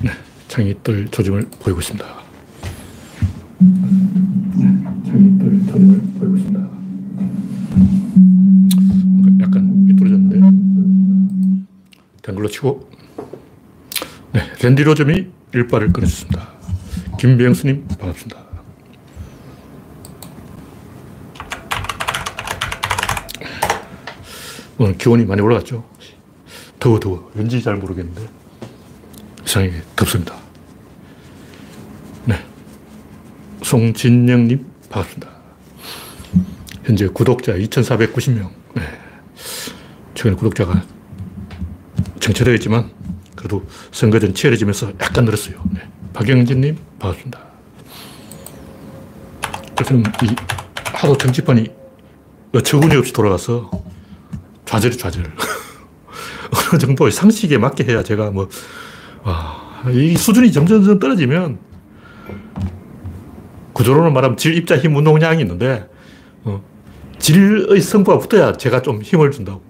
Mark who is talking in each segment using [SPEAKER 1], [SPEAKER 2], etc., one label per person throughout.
[SPEAKER 1] 네, 조짐을 보이고 있습니다. 네, 창이 뜰 조짐을 보이고 있습니다. 된 걸로 치고. 네, 랜디 로점이 일발을 끊었습니다. 김병수님, 반갑습니다. 오늘 기온이 많이 올라갔죠. 더워, 더워. 왠지 잘 모르겠는데. 이상하게 덥습니다. 네. 송진영님, 반갑습니다. 현재 구독자 2,490명. 네. 최근에 구독자가 정체되어 있지만, 그래도 선거 전 치열해지면서 약간 늘었어요. 네. 박영진님, 반갑습니다. 요즘 이 하도 정치판이 어처구니 없이 돌아가서 좌절이 좌절. 어느 정도 상식에 맞게 해야 제가 뭐, 와, 이 수준이 점점 떨어지면 구조로는 말하면 질, 입자, 힘, 운동량이 있는데, 어, 질의 성부가 붙어야 제가 좀 힘을 준다고.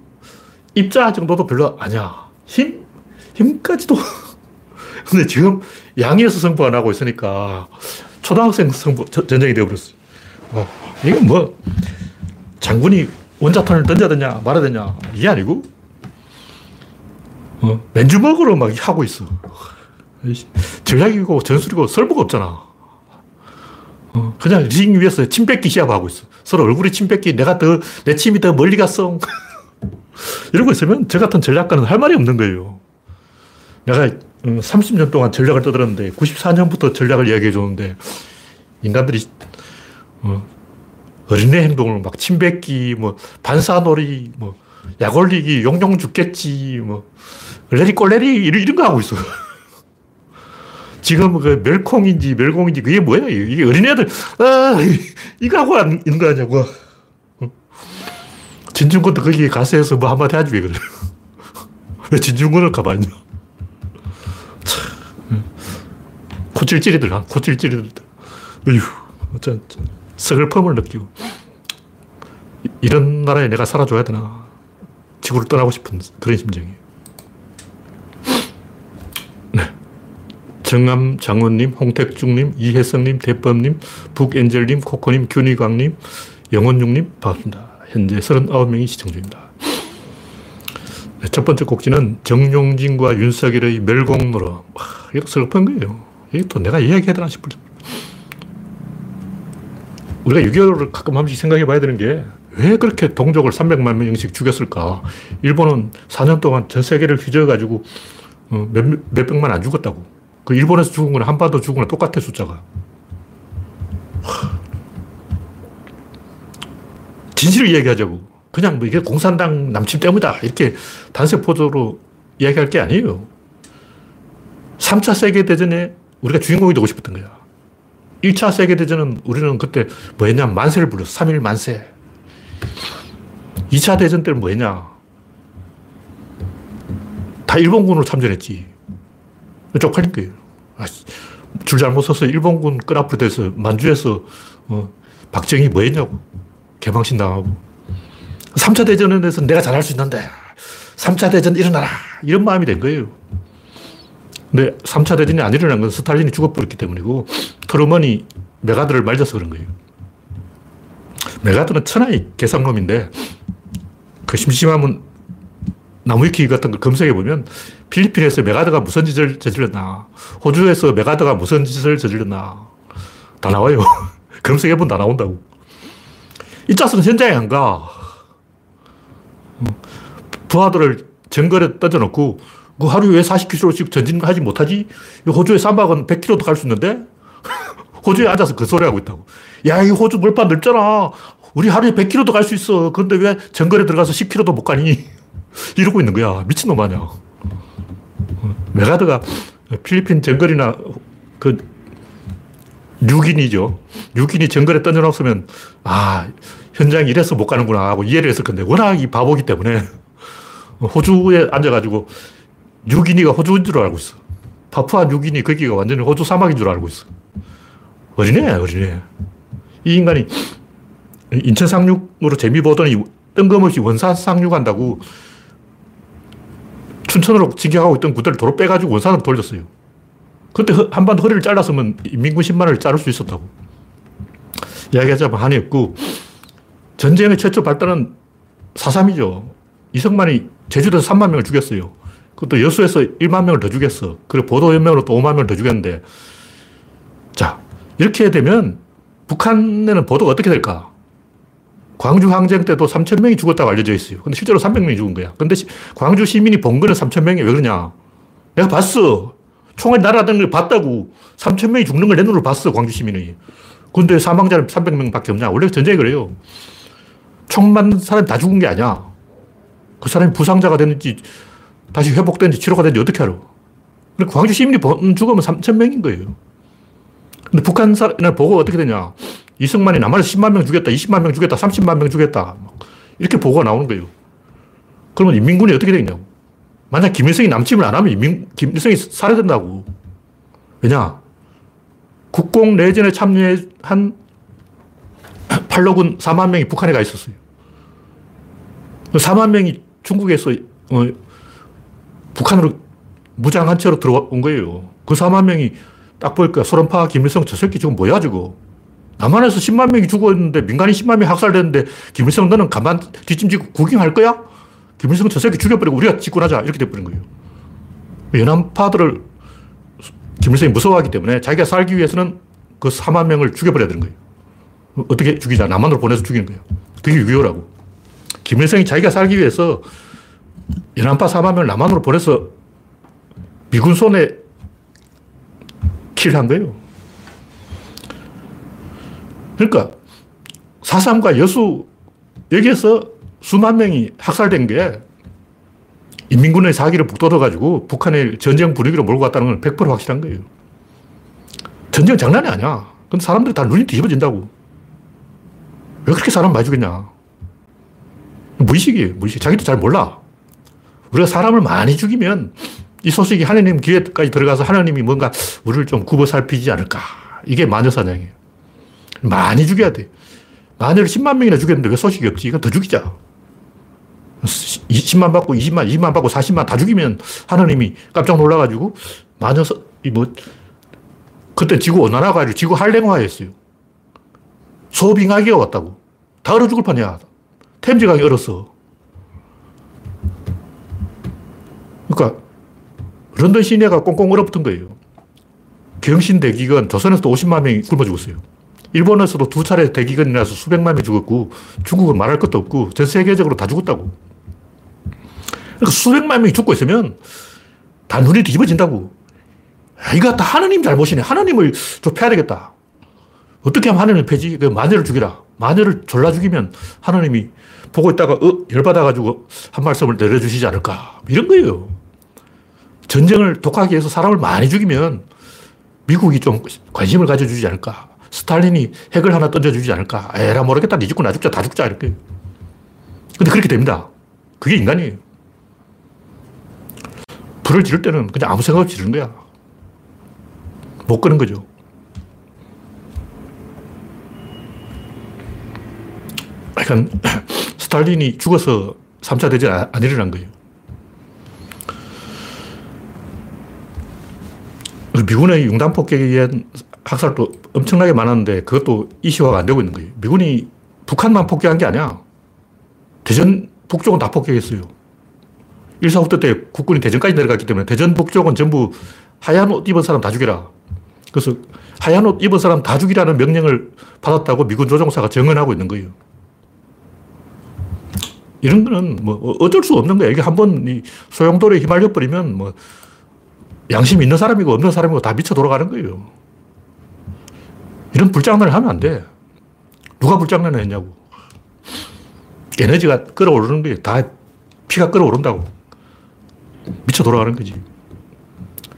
[SPEAKER 1] 입자 정도도 별로 아니야. 힘? 힘까지도. 근데 지금 양에서 안 하고 있으니까 초등학생 승부, 전쟁이 되어버렸어요. 어, 이건 뭐, 장군이 원자탄을 던져야 되냐, 말아야 되냐, 이게 아니고, 어, 맨주먹으로 막 하고 있어. 전략이고 전술이고 설부가 없잖아. 어, 그냥 링 위에서 침 뱉기 시합하고 있어. 서로 얼굴이 침 뱉기, 내가 더, 내 침이 더 멀리 갔어. 이러고 있으면 저 같은 전략가는 할 말이 없는 거예요. 내가 30년 동안 전략을 떠들었는데 94년부터 전략을 이야기해 줬는데 인간들이 어, 어린애 행동을 막 침뱉기, 뭐 반사놀이, 뭐 약 올리기, 용용 죽겠지, 뭐 레리 꼴레리 이런 거 하고 있어. 지금 그 멸콩인지 멸공인지 그게 뭐야? 이게 어린애들 아 이거 하고 있는 거 아니냐고. 진중권도 거기 가세해서 뭐 한마디 하지 왜 그래? 왜 진중권을 가만히 있냐? 코찔찔이들, 코찔찔이들. 어휴, 어쩐, 서글픔을 느끼고. 이런 나라에 내가 살아줘야 되나. 지구를 떠나고 싶은 그런 심정이에요. 네. 정암 장원님, 홍택중님, 이혜성님, 대법님, 북엔젤님, 코코님, 균희광님, 영원중님, 반갑습니다. 현재 39명이 시청 중입니다. 네, 첫 번째 곡지는 정용진과 윤석열의 멸공 노름. 이거 슬픈 거예요. 이게 또 내가 이야기해야 되나 싶을 우리가 6.25를 가끔 한 번씩 생각해 봐야 되는 게 왜 그렇게 동족을 300만 명씩 죽였을까? 일본은 4년 동안 전 세계를 휘저어가지고 어, 몇, 몇백만 안 죽었다고. 그 일본에서 죽은 거는 한반도 죽은 거랑 똑같아, 숫자가. 진실을 이야기하자고. 그냥 뭐 이게 공산당 남침 때문이다. 이렇게 단색 포도로 이야기할 게 아니에요. 3차 세계대전에 우리가 주인공이 되고 싶었던 거야. 1차 세계대전은 우리는 그때 뭐 했냐 만세를 불렀어. 3일 만세. 2차 대전 때는 뭐 했냐. 다 일본군으로 참전했지. 쪽팔린 거예요. 아, 줄 잘못 서서 일본군 끈앞으로 돼서 만주에서 어, 박정희 뭐 했냐고. 개망신 당하고. 3차 대전에서 내가 잘할 수 있는데 3차 대전 일어나라. 이런 마음이 된 거예요. 근데 3차 대전이 안 일어난 건 스탈린이 죽어버렸기 때문이고 트루먼이 맥아더를 말려서 그런 거예요. 맥아더는 천하의 개상놈인데 그 심심하면 나무위키 같은 걸 검색해 보면 필리핀에서 맥아더가 무슨 짓을 저질렀나 호주에서 맥아더가 무슨 짓을 저질렀나 다 나와요. 검색해 보면 다 나온다고. 이 짜스는 현장에 안 가. 부하들을 정글에 던져놓고 그 하루에 40km씩 전진하지 못하지? 호주의 쌈박은 100km도 갈 수 있는데? 호주에 앉아서 그 소리 하고 있다고. 야, 이 호주 물판 넓잖아. 우리 하루에 100km도 갈 수 있어. 그런데 왜 정글에 들어가서 10km도 못 가니? 이러고 있는 거야. 미친놈 아니야. 맥아더가 필리핀 정글이나 그 뉴기니죠. 뉴기니 정글에 던져놨으면, 아, 현장에 이래서 못 가는구나 하고 이해를 했을 건데, 워낙 이 바보기 때문에 호주에 앉아가지고 뉴기니가 호주인 줄 알고 있어. 파푸아 뉴기니 거기가 완전히 호주 사막인 줄 알고 있어. 어린애, 어린애. 이 인간이 인천 상륙으로 재미 보더니 뜬금없이 원산 상륙한다고 춘천으로 진격하고 있던 군대를 도로 빼가지고 원산으로 돌렸어요. 그때 한반 허리를 잘랐으면 인민군 10만을 자를 수 있었다고. 이야기하자면 한이 없고, 전쟁의 최초 발단은 4.3이죠. 이승만이 제주도에서 3만 명을 죽였어요. 그것도 여수에서 1만 명을 더 죽였어. 그리고 보도연맹으로 또 5만 명을 더 죽였는데, 자, 이렇게 되면 북한에는 보도가 어떻게 될까? 광주 항쟁 때도 3천 명이 죽었다고 알려져 있어요. 근데 실제로 300명이 죽은 거야. 근데 광주 시민이 본 거는 3천 명이 왜 그러냐? 내가 봤어. 총알 날아다니는 걸 봤다고. 3천 명이 죽는 걸 내 눈으로 봤어, 광주 시민이. 근데 사망자는 300명밖에 없냐? 원래 전쟁이 그래요. 총 맞는 사람이 다 죽은 게 아니야. 그 사람이 부상자가 됐는지, 다시 회복됐는지, 치료가 됐는지 어떻게 알아? 광주 시민이 죽으면 3천 명인 거예요. 근데 북한 사람을 보고 어떻게 되냐. 이승만이 남한에서 10만 명 죽였다, 20만 명 죽였다, 30만 명 죽였다. 이렇게 보고가 나오는 거예요. 그러면 인민군이 어떻게 되냐고. 만약 김일성이 남침을 안 하면 인민, 김일성이 살아야 된다고. 왜냐? 국공 내전에 참여한 팔로군 4만 명이 북한에 가 있었어요. 4만 명이 중국에서 어, 북한으로 무장한 채로 들어온 거예요. 그 4만 명이 딱 보니까 소련파 김일성 저 새끼 지금 뭐야 지금. 남한에서 10만 명이 죽었는데 민간인 10만 명이 학살됐는데 김일성 너는 가만 뒷짐지고 구경할 거야? 김일성 저 새끼 죽여버리고 우리가 집권하자 이렇게 돼버린 거예요. 연합파들을 김일성이 무서워하기 때문에 자기가 살기 위해서는 그 4만 명을 죽여버려야 되는 거예요. 어떻게 죽이자? 남한으로 보내서 죽이는 거예요. 그게 6.25라고. 김일성이 자기가 살기 위해서 연합파 4만 명을 남한으로 보내서 미군 손에 킬한 거예요. 그러니까 사삼과 여수 여기에서 수만 명이 학살된 게 인민군의 사기를 북돋아가지고 북한의 전쟁 분위기로 몰고 갔다는 건 100% 확실한 거예요. 전쟁 장난이 아니야. 근데 사람들이 다 눈이 뒤집어진다고. 왜 그렇게 사람 많이 죽였냐. 무의식이에요, 무의식. 자기도 잘 몰라. 우리가 사람을 많이 죽이면 이 소식이 하나님 귀에까지 들어가서 하나님이 뭔가 우리를 좀 굽어 살피지 않을까. 이게 마녀사냥이에요. 많이 죽여야 돼. 마녀를 10만 명이나 죽였는데 왜 소식이 없지? 이건 더 죽이자. 20만 받고 20만, 20만 받고 40만 다 죽이면 하나님이 깜짝 놀라가지고 마녀, 뭐, 그때 지구 온난화가지고 지구 한랭화했어요. 소빙하기가 왔다고. 다 얼어 죽을 판이야. 템즈강이 얼었어. 그러니까 런던 시내가 꽁꽁 얼어붙은 거예요. 경신 대기근 조선에서도 50만 명이 굶어 죽었어요. 일본에서도 두 차례 대기근이 나서 수백만 명이 죽었고 중국은 말할 것도 없고 전 세계적으로 다 죽었다고. 그러니까 수백만 명이 죽고 있으면 다 눈이 뒤집어진다고. 이거 다 하나님 잘못이네. 하나님을 좁혀야 되겠다. 어떻게 하면 하나님을 패지? 그 마녀를 죽이라. 마녀를 졸라 죽이면 하나님이 보고 있다가 어, 열받아가지고 한 말씀을 내려주시지 않을까. 이런 거예요. 전쟁을 독하게 해서 사람을 많이 죽이면 미국이 좀 관심을 가져주지 않을까. 스탈린이 핵을 하나 던져주지 않을까. 에라 모르겠다. 니 죽고 나 죽자. 다 죽자. 이렇게. 근데 그렇게 됩니다. 그게 인간이에요. 불을 지를 때는 그냥 아무 생각 없이 지르는 거야. 못 끄는 거죠. 그러니까 스탈린이 죽어서 3차 대전 안 일어난 거예요. 미군의 융단 폭격에 의한 학살도 엄청나게 많았는데 그것도 이슈화가 안 되고 있는 거예요. 미군이 북한만 폭격한 게 아니야. 대전 북쪽은 다 폭격했어요. 145때 때 국군이 대전까지 내려갔기 때문에 대전 북쪽은 전부 하얀 옷 입은 사람 다 죽여라. 그래서 하얀 옷 입은 사람 다 죽이라는 명령을 받았다고 미군 조종사가 증언하고 있는 거예요. 이런 거는 뭐 어쩔 수 없는 거예요. 이게 한번 소용돌이에 휘말려 버리면 뭐 양심 있는 사람이고 없는 사람이고 다 미쳐 돌아가는 거예요. 이런 불장난을 하면 안 돼. 누가 불장난을 했냐고. 에너지가 끌어오르는 거예요. 다 피가 끌어오른다고. 미쳐 돌아가는 거지.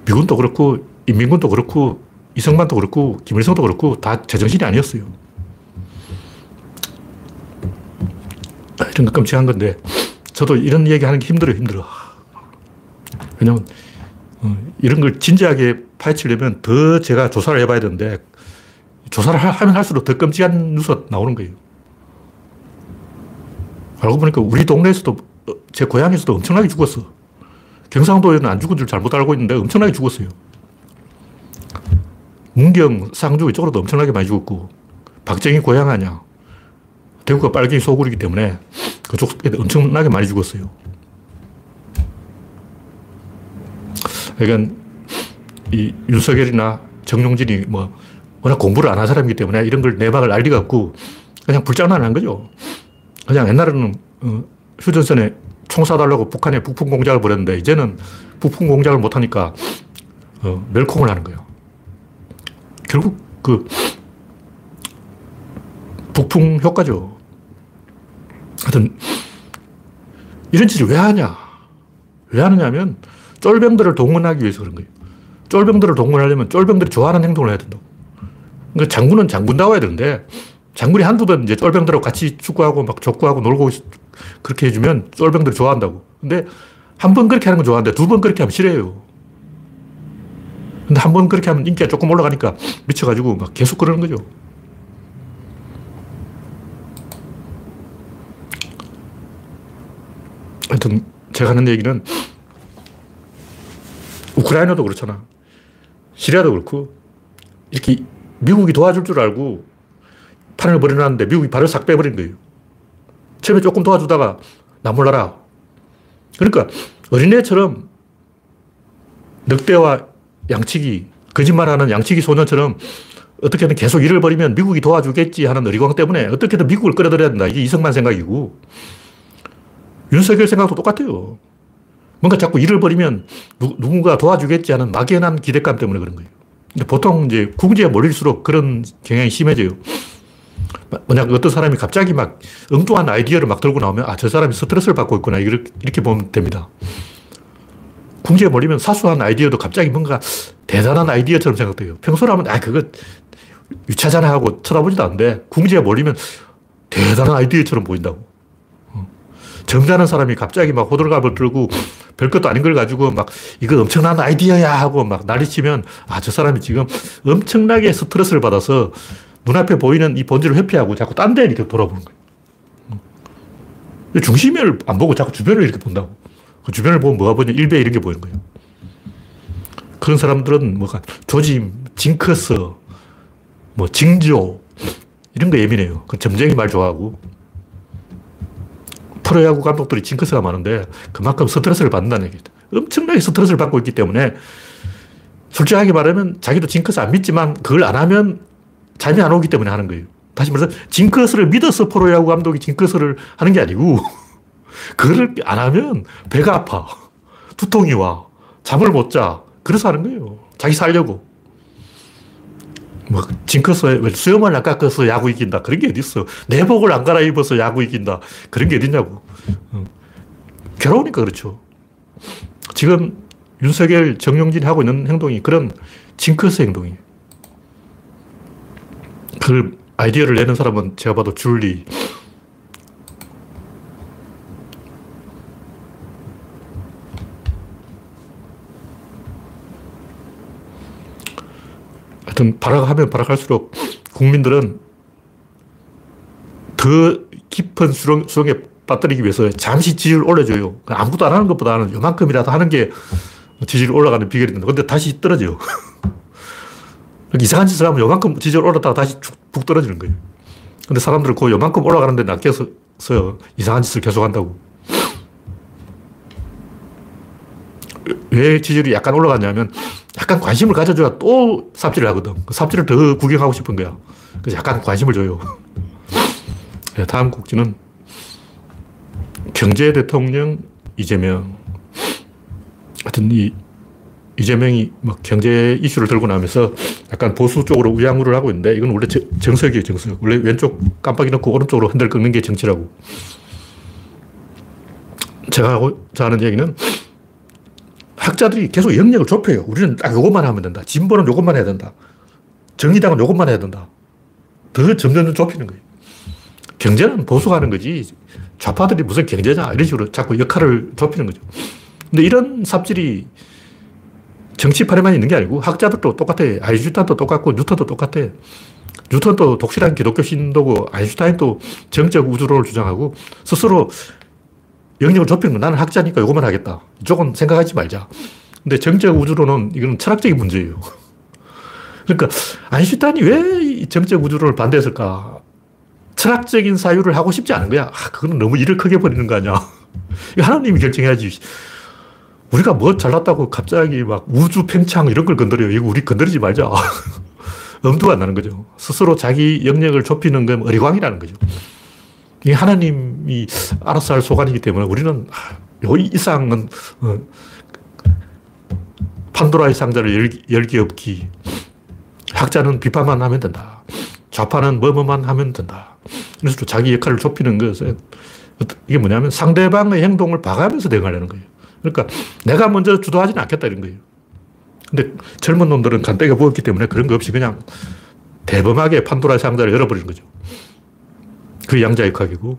[SPEAKER 1] 미군도 그렇고, 인민군도 그렇고, 이승만도 그렇고, 김일성도 그렇고, 다 제정신이 아니었어요. 이런 거 끔찍한 건데, 저도 이런 얘기 하는 게 힘들어요, 힘들어. 왜냐면, 어, 이런 걸 진지하게 파헤치려면 더 제가 조사를 해봐야 되는데, 조사를 하면 할수록 더 끔찍한 뉴스가 나오는 거예요. 알고 보니까 우리 동네에서도, 어, 제 고향에서도 엄청나게 죽었어. 경상도에는 안 죽은 줄 잘못 알고 있는데 엄청나게 죽었어요. 문경, 상주 이쪽으로도 엄청나게 많이 죽었고, 박정희 고향 아니야. 대구가 빨갱이 소굴이기 때문에 그쪽에 엄청나게 많이 죽었어요. 그러니까 이 윤석열이나 정용진이 뭐 워낙 공부를 안 한 사람이기 때문에 이런 걸 내막을 알 리가 없고 그냥 불장난 한 거죠. 그냥 옛날에는 어, 휴전선에 총 쏴달라고 북한에 북풍 공작을 벌였는데 이제는 북풍 공작을 못하니까 어, 멸콩을 하는 거예요. 결국 그 북풍 효과죠. 하여튼 이런 짓을 왜 하냐? 왜 하느냐 면 쫄병들을 동원하기 위해서 그런 거예요. 쫄병들을 동원하려면 쫄병들이 좋아하는 행동을 해야 된다고. 그러니까 장군은 장군다워야 되는데 장군이 한두 번 이제 쫄병들하고 같이 축구하고 막 족구하고 놀고 그렇게 해주면 쫄병들이 좋아한다고. 근데 한 번 그렇게 하는 건 좋아하는데 두 번 그렇게 하면 싫어요. 근데 한 번 그렇게 하면 인기가 조금 올라가니까 미쳐가지고 막 계속 그러는 거죠. 하여튼 제가 하는 얘기는 우크라이나도 그렇잖아. 시리아도 그렇고 이렇게 미국이 도와줄 줄 알고 판을 벌여놨는데 미국이 발을 싹 빼버린 거예요. 처음에 조금 도와주다가 나 몰라라. 그러니까 어린애처럼 늑대와 양치기, 거짓말하는 양치기 소년처럼 어떻게든 계속 일을 벌이면 미국이 도와주겠지 하는 의리광 때문에 어떻게든 미국을 끌어들여야 된다. 이게 이승만 생각이고 윤석열 생각도 똑같아요. 뭔가 자꾸 일을 벌이면 누, 군가 도와주겠지 하는 막연한 기대감 때문에 그런 거예요. 근데 보통 이제 궁지에 몰릴수록 그런 경향이 심해져요. 만약 어떤 사람이 갑자기 막 엉뚱한 아이디어를 막 들고 나오면 아, 저 사람이 스트레스를 받고 있구나. 이렇게, 이렇게 보면 됩니다. 궁지에 몰리면 사소한 아이디어도 갑자기 뭔가 대단한 아이디어처럼 생각돼요. 평소라면 아, 그거 유차잖아 하고 쳐다보지도 않는데 궁지에 몰리면 대단한 아이디어처럼 보인다고. 점잖은 사람이 갑자기 막 호들갑을 들고 별것도 아닌 걸 가지고 막 이거 엄청난 아이디어야 하고 막 난리치면 아, 저 사람이 지금 엄청나게 스트레스를 받아서 눈앞에 보이는 이 본질을 회피하고 자꾸 딴 데 이렇게 돌아보는 거예요. 중심을 안 보고 자꾸 주변을 이렇게 본다고. 그 주변을 보면 뭐가 보냐? 일배 이런 게 보이는 거예요. 그런 사람들은 뭐가 조짐, 징크스, 뭐 징조 이런 거 예민해요. 그 점쟁이 말 좋아하고 프로야구 감독들이 징크스가 많은데 그만큼 스트레스를 받는다는 얘기죠. 엄청나게 스트레스를 받고 있기 때문에 솔직하게 말하면 자기도 징크스 안 믿지만 그걸 안 하면 잠이 안 오기 때문에 하는 거예요. 다시 말해서 징크스를 믿어서 프로야구 감독이 징크스를 하는 게 아니고 그걸 안 하면 배가 아파. 두통이 와. 잠을 못 자. 그래서 하는 거예요. 자기 살려고. 뭐, 징크스, 수염을 안 깎아서 야구 이긴다. 그런 게 어딨어. 내복을 안 갈아입어서 야구 이긴다. 그런 게 어딨냐고. 어. 괴로우니까 그렇죠. 지금 윤석열, 정용진이 하고 있는 행동이 그런 징크스 행동이에요. 그 아이디어를 내는 사람은 제가 봐도 줄리. 하여튼 발악하면 발악할수록 국민들은 더 깊은 수렁, 수렁에 빠뜨리기 위해서 잠시 지지를 올려줘요. 아무것도 안 하는 것보다는 요만큼이라도 하는 게 지지율 올라가는 된다. 근데 다시 떨어져요. 이상한 짓을 하면 요만큼 지지율 올랐다가 다시 북 떨어지는 거예요. 근데 사람들은 그 요만큼 올라가는데 낚여서 이상한 짓을 계속 한다고. 왜 지지율이 약간 올라갔냐면 약간 관심을 가져줘야 또 삽질을 하거든. 그 삽질을 더 구경하고 싶은 거야. 그래서 약간 관심을 줘요. 네, 다음 국지는 경제 대통령 이재명. 하여튼 이 이재명이 막 경제 이슈를 들고 나면서 약간 보수 쪽으로 우양우를 하고 있는데 이건 원래 정석이에요, 정석. 원래 왼쪽 깜빡이 넣고 오른쪽으로 흔들 꺾는 게 정치라고. 제가 하고자 하는 얘기는 학자들이 계속 영역을 좁혀요. 우리는 딱 요것만 하면 된다. 진보는 요것만 해야 된다. 정의당은 요것만 해야 된다. 더 점점 좁히는 거예요. 경제는 보수가 하는 거지. 좌파들이 무슨 경제냐. 이런 식으로 자꾸 역할을 좁히는 거죠. 근데 이런 삽질이 정치판에만 있는 게 아니고 학자들도 똑같아. 아인슈탄도 똑같고 뉴턴도 똑같아. 뉴턴도 독실한 기독교 신도고 아인슈타인도 정적 우주론을 주장하고 스스로 영역을 좁히는 거 나는 학자니까 이것만 하겠다. 이쪽은 생각하지 말자. 근데 정적 우주론은 이건 철학적인 문제예요. 그러니까 아인슈타인이 왜 정적 우주론을 반대했을까? 철학적인 사유를 하고 싶지 않은 거야. 아, 그거는 너무 일을 크게 버리는 거 아니야. 하나님이 결정해야지. 우리가 뭐 잘났다고 갑자기 막 우주 팽창 이런 걸 건드려요. 이거 우리 건드리지 말자. 엄두가 안 나는 거죠. 스스로 자기 영역을 좁히는 건 어리광이라는 거죠. 이 하나님이 알아서 할 소관이기 때문에 우리는 아, 요 이상은 어, 판도라의 상자를 열기, 없기. 학자는 비판만 하면 된다. 좌파는 뭐뭐만 하면 된다. 그래서 자기 역할을 좁히는 것은 이게 뭐냐면 상대방의 행동을 봐가면서 대응하려는 거예요. 그러니까 내가 먼저 주도하지는 않겠다 이런 거예요. 근데 젊은 놈들은 간때가 부었기 때문에 그런 거 없이 그냥 대범하게 판도라의 상자를 열어버리는 거죠. 그 양자역학이고.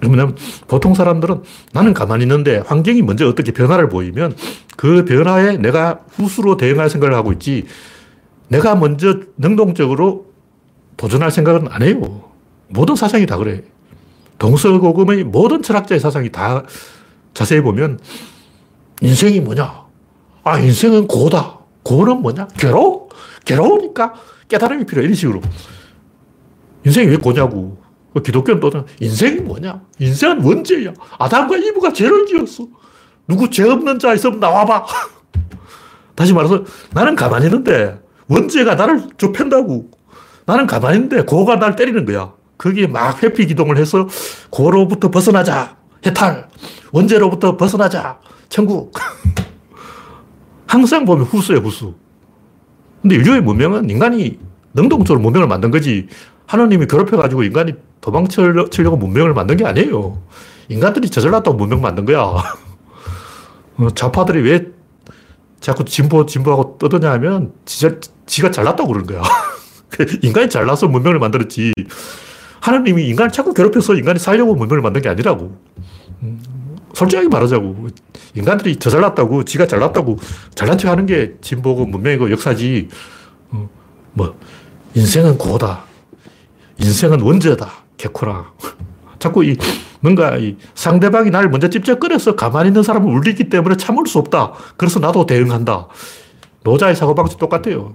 [SPEAKER 1] 그러면 보통 사람들은 나는 가만히 있는데 환경이 먼저 어떻게 변화를 보이면 그 변화에 내가 후수로 대응할 생각을 하고 있지 내가 먼저 능동적으로 도전할 생각은 안 해요. 모든 사상이 다 그래. 동서고금의 모든 철학자의 사상이 다 자세히 보면 인생이 뭐냐? 아, 인생은 고다. 고는 뭐냐? 괴로워? 괴로우니까 깨달음이 필요해. 이런 식으로. 인생이 왜 고냐고. 그 기독교는 또 인생이 뭐냐? 인생은 원죄야. 아담과 이브가 죄를 지었어. 누구 죄 없는 자 있으면 나와봐. 다시 말해서 나는 가만히 있는데 원죄가 나를 좁힌다고. 나는 가만히 있는데 고가 날 때리는 거야. 거기에 막 회피 기동을 해서 고로부터 벗어나자. 해탈. 원죄로부터 벗어나자. 천국. 항상 보면 후수예요, 후수. 근데 인류의 문명은 인간이 능동적으로 문명을 만든 거지 하나님이 괴롭혀가지고 인간이 도망치려고 문명을 만든 게 아니에요. 인간들이 저질렀다고 문명 만든 거야. 어, 좌파들이 왜 자꾸 진보, 진보하고 떠드냐 하면 지 지가 잘났다고 그러는 거야. 인간이 잘나서 문명을 만들었지. 하나님이 인간을 자꾸 괴롭혀서 인간이 살려고 문명을 만든 게 아니라고. 음, 솔직하게 말하자고. 인간들이 저 잘났다고, 지가 잘났다고, 잘난 척 하는 게 진보고 문명이고 역사지. 어, 뭐, 인생은 고다. 인생은 원죄다. 개코라. 자꾸 이, 뭔가 이 상대방이 날 먼저 찝쩍거려서 가만히 있는 사람을 울리기 때문에 참을 수 없다. 그래서 나도 대응한다. 노자의 사고방식 똑같아요.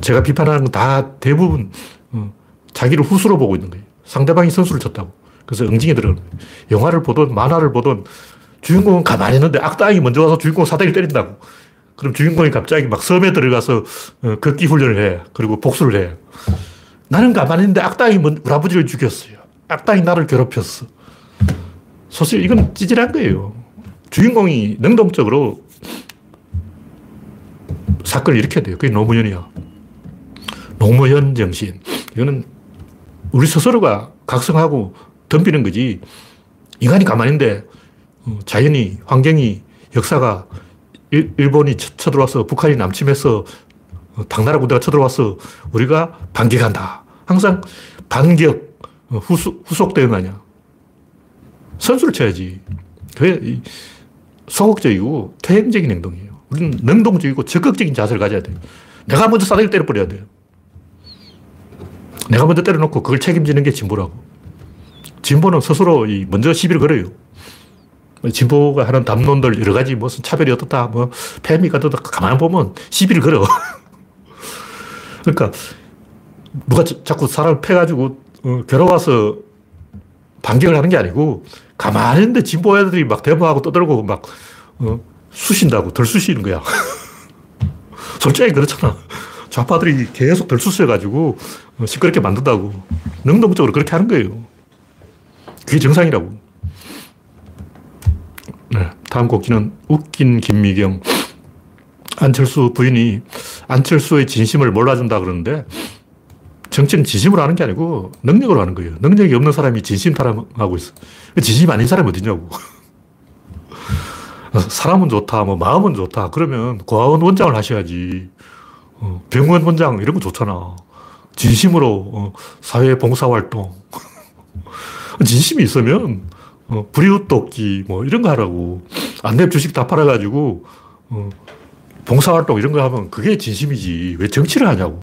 [SPEAKER 1] 제가 비판하는 건 다 대부분 어, 자기를 후수로 보고 있는 거예요. 상대방이 선수를 쳤다고. 그래서 응징이 들어가는 거예요. 영화를 보든 만화를 보든 주인공은 가만히 있는데 악당이 먼저 와서 주인공 사대를 때린다고. 그럼 주인공이 갑자기 막 섬에 들어가서 어, 걷기 훈련을 해. 그리고 복수를 해. 나는 가만히 있는데 악당이 우리 아버지를 죽였어요. 악당이 나를 괴롭혔어. 사실 이건 찌질한 거예요. 주인공이 능동적으로 사건을 일으켜야 돼요. 그게 노무현이야. 노무현 정신. 이거는 우리 스스로가 각성하고 덤비는 거지. 인간이 가만히 있는데 어, 자연이, 환경이, 역사가 일, 본이 쳐들어와서 북한이 남침해서 어, 당나라 군대가 쳐들어와서 우리가 반격한다. 항상 반격, 어, 후속, 후속 대응 아니야. 선수를 쳐야지. 그게 소극적이고 퇴행적인 행동이에요. 우리는 능동적이고 적극적인 자세를 가져야 돼요. 내가 먼저 싸대기 때려버려야 돼요. 내가 먼저 때려놓고 그걸 책임지는 게 진보라고. 진보는 스스로 먼저 시비를 걸어요. 진보가 하는 담론들 여러 가지 무슨 차별이 어떻다, 뭐 페미가 어떻다, 가만 보면 시비를 걸어. 그러니까 누가 자꾸 사람을 패가지고 어, 괴로워서 반격을 하는 게 아니고 가만히 있는데 진보 애들이 막 데모하고 떠들고 막 어, 쑤신다고 덜 쑤시는 거야. 솔직히 그렇잖아. 좌파들이 계속 덜 쑤셔가지고 어, 시끄럽게 만든다고. 능동적으로 그렇게 하는 거예요. 그게 정상이라고. 네, 다음 곡기는 웃긴 김미경. 안철수 부인이 안철수의 진심을 몰라준다 그러는데 정치는 진심으로 하는 게 아니고 능력으로 하는 거예요. 능력이 없는 사람이 진심 타령하고 있어. 진심 아닌 사람이 어디냐고. 사람은 좋다, 뭐 마음은 좋다. 그러면 고아원 원장을 하셔야지. 어, 병원 원장 이런 거 좋잖아. 진심으로 어, 사회 봉사활동. 진심이 있으면 어, 불이웃 돕기 뭐 이런 거 하라고. 안내 주식 다 팔아가지고 봉사활동 이런 거 하면 그게 진심이지. 왜 정치를 하냐고.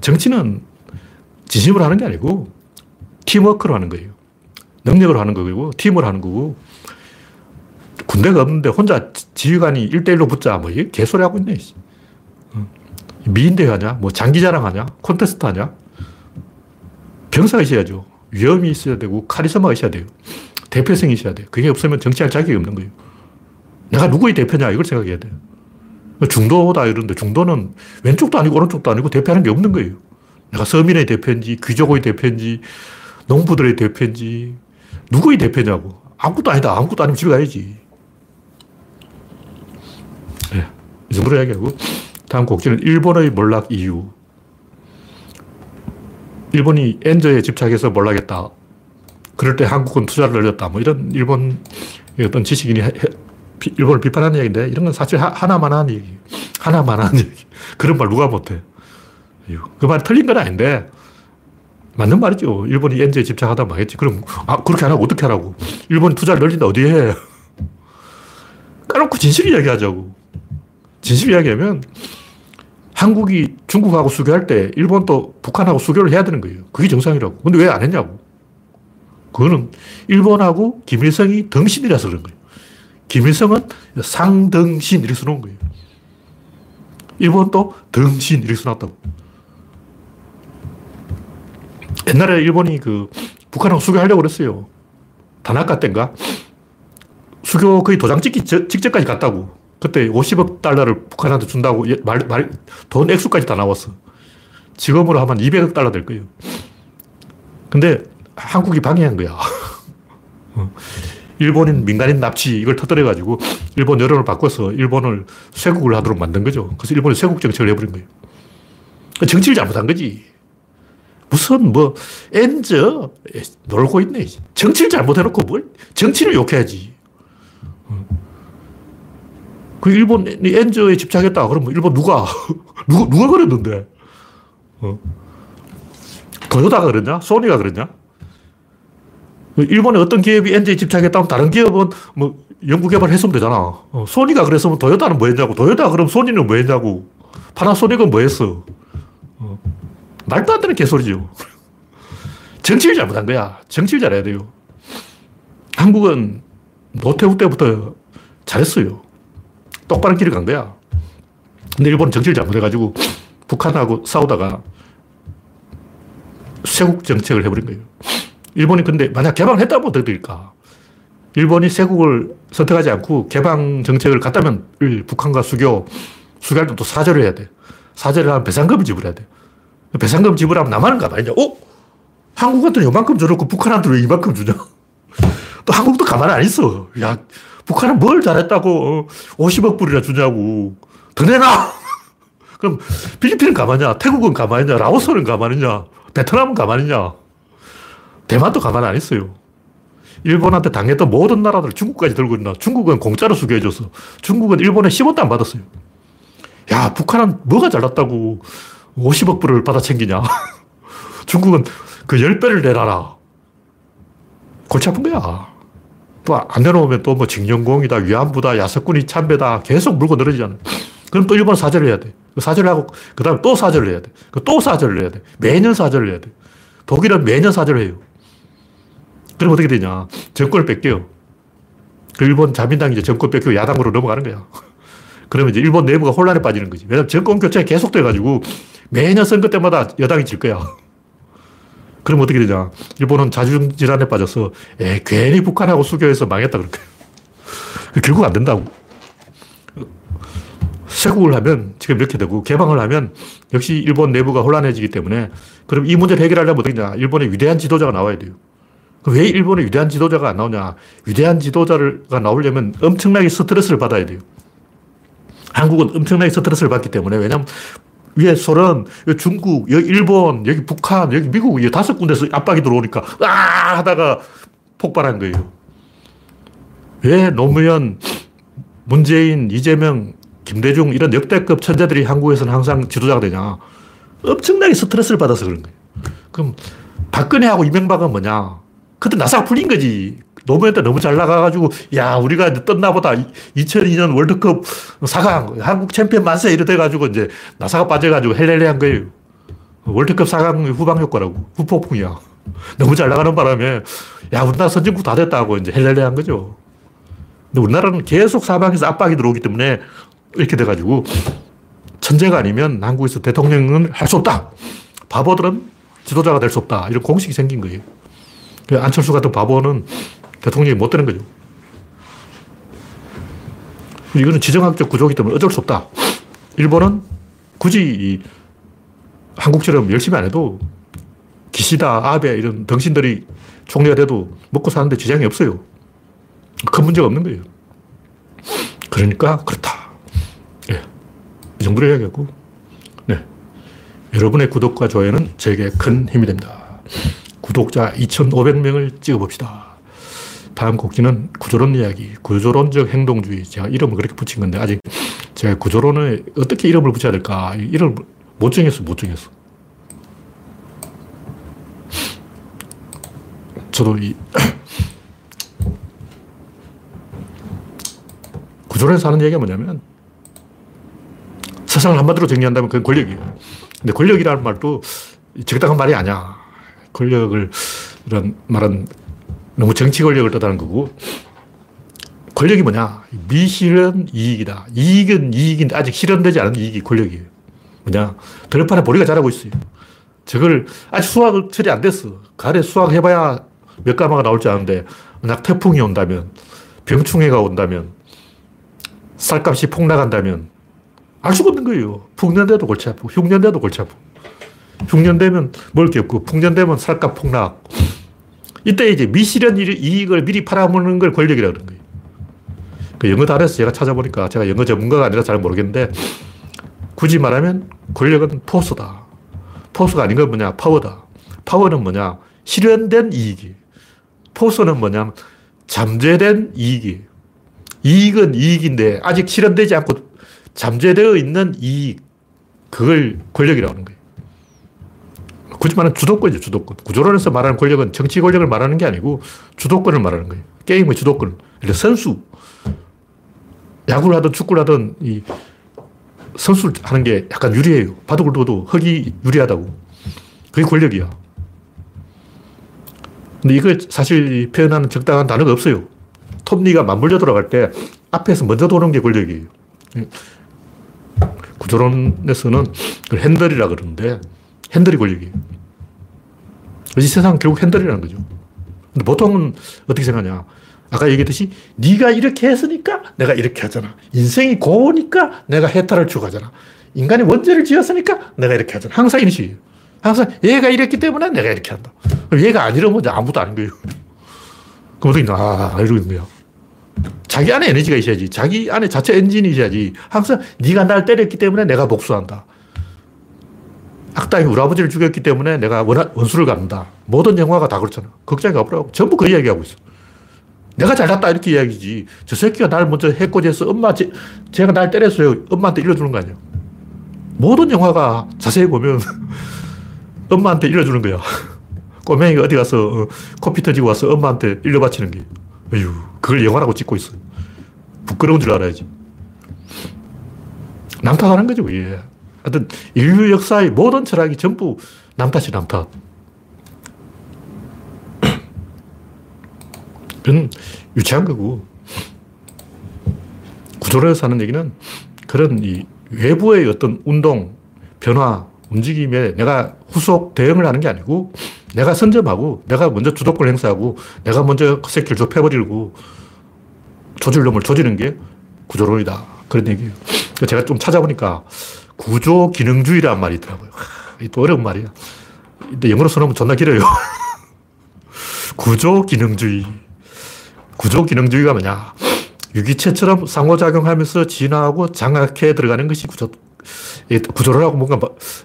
[SPEAKER 1] 정치는 진심으로 하는 게 아니고 팀워크로 하는 거예요. 능력으로 하는 거고, 팀으로 하는 거고, 군대가 없는데 혼자 지휘관이 1대1로 붙자. 뭐, 개소리 하고 있네. 어. 미인대 하냐? 뭐, 장기자랑 하냐? 콘테스트 하냐? 병사가 있어야죠. 위험이 있어야 되고, 카리스마가 있어야 돼요. 대표성이 있어야 돼요. 그게 없으면 정치할 자격이 없는 거예요. 내가 누구의 대표냐? 이걸 생각해야 돼요. 중도다 이런데 중도는 왼쪽도 아니고 오른쪽도 아니고 대표하는 게 없는 거예요. 내가 서민의 대표인지, 귀족의 대표인지, 농부들의 대표인지, 누구의 대표냐고. 아무것도 아니다. 아무것도 아니면 집에 가야지. 네. 이 정도로 이야기하고, 다음 곡지는 일본의 몰락 이유. 일본이 엔저에 집착해서 몰락했다. 그럴 때 한국은 투자를 늘렸다. 뭐 이런 일본 어떤 지식인이 일본을 비판하는 얘기인데 이런 건 사실 하 나만 한 얘기. 하나만 한 얘기. 그런 말 누가 못해. 그 말이 틀린 건 아닌데 맞는 말이죠. 일본이 엔저에 집착하다 말겠지. 그럼 아 그렇게 안 하고 어떻게 하라고. 일본이 투자를 늘린다 어디에 해. 까놓고 진실 이야기하자고. 진실 이야기하면 한국이 중국하고 수교할 때 일본도 북한하고 수교를 해야 되는 거예요. 그게 정상이라고. 근데 왜 안 했냐고. 그거는 일본하고 김일성이 덩신이라서 그런 거예요. 김일성은 상등신 이렇게 써놓은 거예요. 일본도 등신 이렇게 써놨다고. 옛날에 일본이 그 북한하고 수교하려고 그랬어요. 다나카 때인가? 수교 거의 도장 찍기 직전까지 갔다고. 그때 50억 달러를 북한한테 준다고 말, 말, 돈 액수까지 다 나왔어. 지금으로 하면 200억 달러 될 거예요. 근데 한국이 방해한 거야. 어. 일본인 민간인 납치 이걸 터뜨려가지고 일본 여론을 바꿔서 일본을 쇄국을 하도록 만든 거죠. 그래서 일본이 쇄국 정책을 해버린 거예요. 정치를 잘못한 거지. 무슨 뭐 엔저 놀고 있네. 정치를 잘못해놓고 뭘 정치를 욕해야지. 그 일본이 엔저에 집착했다. 그러면 일본 누가 누가 누가 그랬는데? 어. 도요다가 그랬냐? 소니가 그랬냐? 일본의 어떤 기업이 엔진에 집착했다면 다른 기업은 뭐 연구개발 했으면 되잖아. 어, 소니가 그랬으면 도요타는 뭐 했냐고. 도요타 그럼 소니는 뭐 했냐고. 파나소닉은 뭐 했어. 어, 말도 안 되는 개소리죠. 정치를 잘못한 거야. 정치를 잘해야 돼요. 한국은 노태우 때부터 잘했어요. 똑바른 길을 간 거야. 근데 일본은 정치를 잘못해가지고 북한하고 싸우다가 쇄국 정책을 해버린 거예요. 일본이 근데 만약 개방을 했다면 어떻게 될까? 일본이 세국을 선택하지 않고 개방 정책을 갔다면 북한과 수교, 수교할 때또 사절을 해야 돼. 사절을 하면 배상금을 지불해야 돼. 배상금 지불하면 남한은 가만히 있냐? 어? 한국한테는 요만큼 줘놓고 북한한테는 왜 이만큼 주냐? 또 한국도 가만히 안 있어. 야, 북한은 뭘 잘했다고 50억 어, 불이나 주냐고. 더 내놔! 그럼 필리핀은 가만히냐? 태국은 가만히냐? 라오스는 가만히냐? 베트남은 가만히냐? 대만도 가만 안 있어요. 일본한테 당했던 모든 나라들 중국까지 들고 있나. 중국은 공짜로 수교해줬어. 중국은 일본에 10원도 안 받았어요. 야, 북한은 뭐가 잘났다고 50억 불을 받아 챙기냐. 중국은 그 10배를 내놔라. 골치 아픈 거야. 또 안 내놓으면 또 뭐 징용공이다, 위안부다, 야석군이 참배다 계속 물고 늘어지잖아. 그럼 또 일본 사절을 해야 돼. 그 사절을 하고, 그 다음에 또 사절을 해야 돼. 그또 사절을 해야 돼. 매년 사절을 해야 돼. 독일은 매년 사절을 해요. 그럼 어떻게 되냐. 정권을 뺏겨요. 그 일본 자민당이 이제 정권 뺏기고 야당으로 넘어가는 거야. 그러면 이제 일본 내부가 혼란에 빠지는 거지. 왜냐면 정권 교체가 계속돼가지고 매년 선거 때마다 여당이 질 거야. 그럼 어떻게 되냐. 일본은 자중질환에 빠져서 에 괜히 북한하고 수교해서 망했다 그럴 거야. 결국 안 된다고. 쇄국을 하면 지금 이렇게 되고 개방을 하면 역시 일본 내부가 혼란해지기 때문에 그럼 이 문제를 해결하려면 어떻게 냐 일본의 위대한 지도자가 나와야 돼요. 왜 일본의 위대한 지도자가 안 나오냐? 위대한 지도자가 나오려면 엄청나게 스트레스를 받아야 돼요. 한국은 엄청나게 스트레스를 받기 때문에 왜냐면 위에 소련, 여기 중국, 여기 일본, 여기 북한, 여기 미국, 이 다섯 군데서 압박이 들어오니까 아 하다가 폭발한 거예요. 왜 노무현, 문재인, 이재명, 김대중 이런 역대급 천재들이 한국에서는 항상 지도자가 되냐? 엄청나게 스트레스를 받아서 그런 거예요. 그럼 박근혜하고 이명박은 뭐냐? 그때 나사가 풀린 거지. 노무현 때 너무 잘 나가가지고, 야, 우리가 떴나 보다. 2002년 월드컵 4강, 한국 챔피언 만세 이래 돼가지고 이제 나사가 빠져가지고 헬렐레 한 거예요. 월드컵 4강 후방 효과라고. 후폭풍이야. 너무 잘 나가는 바람에, 야, 우리나라 선진국 다 됐다고 이제 헬렐레 한 거죠. 근데 우리나라는 계속 사방에서 압박이 들어오기 때문에 이렇게 돼가지고, 천재가 아니면 한국에서 대통령은 할 수 없다. 바보들은 지도자가 될 수 없다. 이런 공식이 생긴 거예요. 그 안철수 같은 바보는 대통령이 못 되는 거죠. 이거는 지정학적 구조이기 때문에 어쩔 수 없다. 일본은 굳이 한국처럼 열심히 안 해도 기시다, 아베 이런 덩신들이 총리가 돼도 먹고 사는데 지장이 없어요. 큰 문제가 없는 거예요. 그러니까 그렇다. 예. 이 정도로 이야기하고, 네. 여러분의 구독과 좋아요는 제게 큰 힘이 됩니다. 구독자 2,500명을 찍어봅시다. 다음 곡지는 구조론 이야기, 구조론적 행동주의. 제가 이름을 그렇게 붙인 건데, 아직 제가 구조론에 어떻게 이름을 붙여야 될까? 이름을 못 정했어, 못 정했어. 저도 이 구조론에서 하는 얘기가 뭐냐면 세상을 한마디로 정리한다면 그건 권력이에요. 근데 권력이라는 말도 적당한 말이 아니야. 권력을, 이런 말은 너무 정치 권력을 뜻하는 거고, 권력이 뭐냐? 미실현 이익이다. 이익은 이익인데 아직 실현되지 않은 이익이 권력이에요. 뭐냐? 들판에 보리가 자라고 있어요. 저걸 아직 수확을 처리 안 됐어. 가래 수확해봐야 몇 가마가 나올지 아는데, 만약 태풍이 온다면, 병충해가 온다면, 쌀값이 폭락한다면, 알 수가 없는 거예요. 풍년대도 골치 아프고, 흉년대도 골치 아프고. 흉년되면 먹을 게 없고, 풍년되면 쌀값 폭락. 이때 이제 미실현 이익을 미리 팔아먹는 걸 권력이라고 그러는 거예요. 그 영어 단에서 제가 찾아보니까 제가 영어 전문가가 아니라 잘 모르겠는데, 굳이 말하면 권력은 포스다. 포스가 아닌 건 뭐냐? 파워다. 파워는 뭐냐? 실현된 이익이. 포스는 뭐냐? 잠재된 이익이. 이익은 이익인데 아직 실현되지 않고 잠재되어 있는 이익. 그걸 권력이라고 하는 거예요. 굳이 말하면 주도권이죠, 주도권. 구조론에서 말하는 권력은 정치 권력을 말하는 게 아니고 주도권을 말하는 거예요. 게임의 주도권. 그러니까 선수. 야구를 하든 축구를 하든 이 선수를 하는 게 약간 유리해요. 바둑을 둬도 흑이 유리하다고. 그게 권력이야. 근데 이걸 사실 표현하는 적당한 단어가 없어요. 톱니가 맞물려 돌아갈 때 앞에서 먼저 도는 게 권력이에요. 구조론에서는 핸들이라 그러는데 핸들이 권력이에요. 이 세상 결국 핸들이라는 거죠. 근데 보통은 어떻게 생각하냐. 아까 얘기했듯이 네가 이렇게 했으니까 내가 이렇게 하잖아. 인생이 고우니까 내가 해탈을 추구하잖아. 인간이 원죄를 지었으니까 내가 이렇게 하잖아. 항상 이런 식이에요. 항상 얘가 이랬기 때문에 내가 이렇게 한다. 얘가 안 이러면 아무도 아닌 거예요. 그럼 어떻게, 아, 이러고 있는 거야. 자기 안에 에너지가 있어야지. 자기 안에 자체 엔진이 있어야지. 항상 네가 날 때렸기 때문에 내가 복수한다. 악당이 우리 아버지를 죽였기 때문에 내가 원수를 갚는다. 모든 영화가 다 그렇잖아. 극장에 가보라고. 전부 그 이야기하고 있어. 내가 잘났다 이렇게 이야기지. 저 새끼가 날 먼저 해코지해서 엄마, 제, 제가 날 때렸어요. 엄마한테 일러주는 거 아니야. 모든 영화가 자세히 보면 엄마한테 일러주는 거야. 꼬맹이가 어디 가서 어, 코피 터지고 와서 엄마한테 일러 바치는 게. 에휴, 그걸 영화라고 찍고 있어. 부끄러운 줄 알아야지. 남 탓하는 거죠, 예. 하여튼 인류 역사의 모든 철학이 전부 남 탓이 남 탓. 그건 유치한 거고. 구조론에서 하는 얘기는 그런 이 외부의 어떤 운동, 변화, 움직임에 내가 후속 대응을 하는 게 아니고 내가 선점하고 내가 먼저 주도권을 행사하고 내가 먼저 그 새끼를 좁혀버리고 조질 놈을 조지는 게 구조론이다. 그런 얘기예요. 제가 좀 찾아보니까 구조 기능주의라는 말이 있더라고요. 또 어려운 말이야. 근데 영어로 써놓으면 존나 길어요. 구조 기능주의. 구조 기능주의가 뭐냐? 유기체처럼 상호작용하면서 진화하고 장악해 들어가는 것이 구조, 구조론하고 뭔가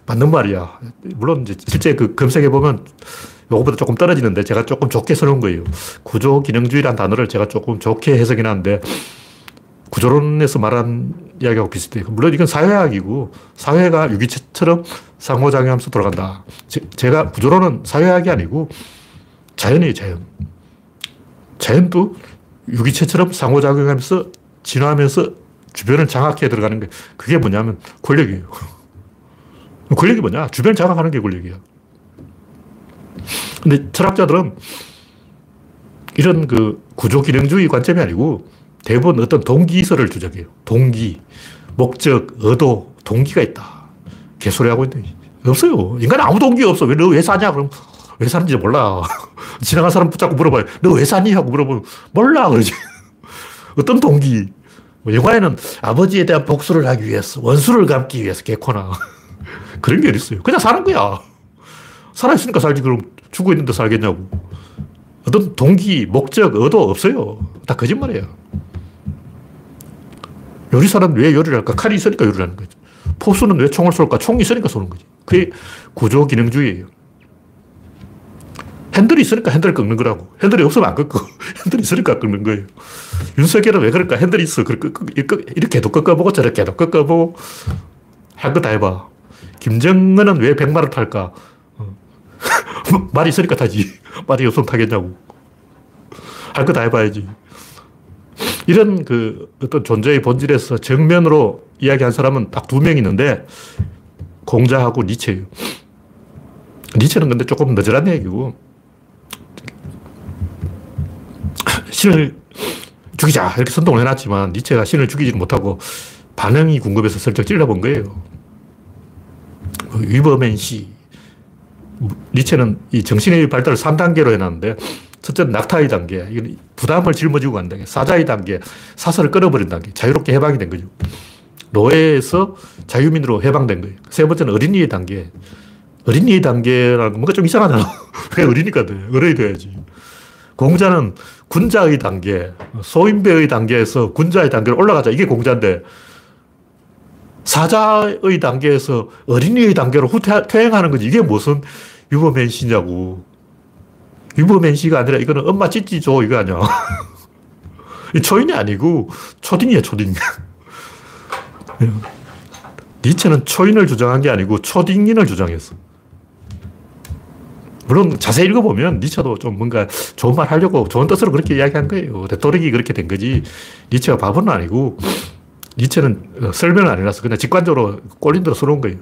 [SPEAKER 1] 맞는 말이야. 물론 이제 실제 그 검색해 보면 요거보다 조금 떨어지는데 제가 조금 좋게 써놓은 거예요. 구조 기능주의란 단어를 제가 조금 좋게 해석해 놨는데 구조론에서 말한 이야기하고 비슷해요. 물론 이건 사회학이고 사회가 유기체처럼 상호작용하면서 돌아간다. 제, 가 구조론은 사회학이 아니고 자연이에요, 자연. 자연도 유기체처럼 상호작용하면서 진화하면서 주변을 장악해 들어가는 게 그게 뭐냐면 권력이에요. 권력이 뭐냐? 주변 장악하는 게 권력이야. 근데 철학자들은 이런 그 구조 기능주의 관점이 아니고 대부분 어떤 동기설을 주장해요. 동기, 목적, 의도, 동기가 있다. 개소리 하고 있는데 없어요. 인간 아무 동기가 없어. 왜 너 왜 사냐? 그럼 왜 사는지 몰라. 지나간 사람 붙잡고 물어봐요. 너 왜 사니? 하고 물어보면 몰라. 그러지. 어떤 동기? 뭐 영화에는 아버지에 대한 복수를 하기 위해서, 원수를 감기 위해서, 개코나. 그런 게 어딨어요. 그냥 사는 거야. 살아있으니까 살지, 그럼 죽어 있는데 살겠냐고. 어떤 동기, 목적, 의도 없어요. 다 거짓말이에요. 요리사는 왜 요리를 할까? 칼이 있으니까 요리를 하는 거죠. 포수는 왜 총을 쏠까? 총이 있으니까 쏘는 거지. 그게 구조 기능주의예요. 핸들이 있으니까 핸들을 꺾는 거라고. 핸들이 없으면 안 꺾고, 핸들이 있으니까 꺾는 거예요. 윤석열은 왜 그럴까? 핸들이 있어. 이렇게도 꺾어보고 저렇게도 꺾어보고 할거다 해봐. 김정은은 왜 백마를 탈까? 어. 말이 있으니까 타지. 말이 없으면 타겠냐고. 할 거 다 해봐야지. 이런 그 어떤 존재의 본질에서 정면으로 이야기한 사람은 딱 두 명 있는데 공자하고 니체예요. 니체는 근데 조금 너절한 얘기고 신을 죽이자 이렇게 선동을 해놨지만 니체가 신을 죽이지 못하고 반응이 궁금해서 슬쩍 찔러본 거예요. 그 위버맨 씨. 니체는 이 정신의 발달을 3단계로 해놨는데 첫째는 낙타의 단계. 이건 부담을 짊어지고 간 단계. 사자의 단계. 사설을 끊어버린 단계. 자유롭게 해방이 된 거죠. 노예에서 자유민으로 해방된 거예요. 세 번째는 어린이의 단계. 어린이의 단계라는 건 뭔가 좀 이상하잖아. 왜 어린이가 돼? 어른이 돼야지. 공자는 군자의 단계, 소인배의 단계에서 군자의 단계로 올라가자. 이게 공자인데, 사자의 단계에서 어린이의 단계로 후퇴행하는 거지. 이게 무슨 유머맨시냐고. 유머맨시가 아니라 이거는 엄마 찌찌 줘. 이거 아니야. 초인이 아니고 초딩이야, 초딩. 니체는 초인을 주장한 게 아니고 초딩인을 주장했어. 물론 자세히 읽어보면 니체도 좀 뭔가 좋은 말 하려고 좋은 뜻으로 그렇게 이야기한 거예요. 레토릭이 그렇게 된 거지. 니체가 바보는 아니고 니체는 설명을 안 해놨어. 그냥 직관적으로 꼴린 대로 써놓은 거예요.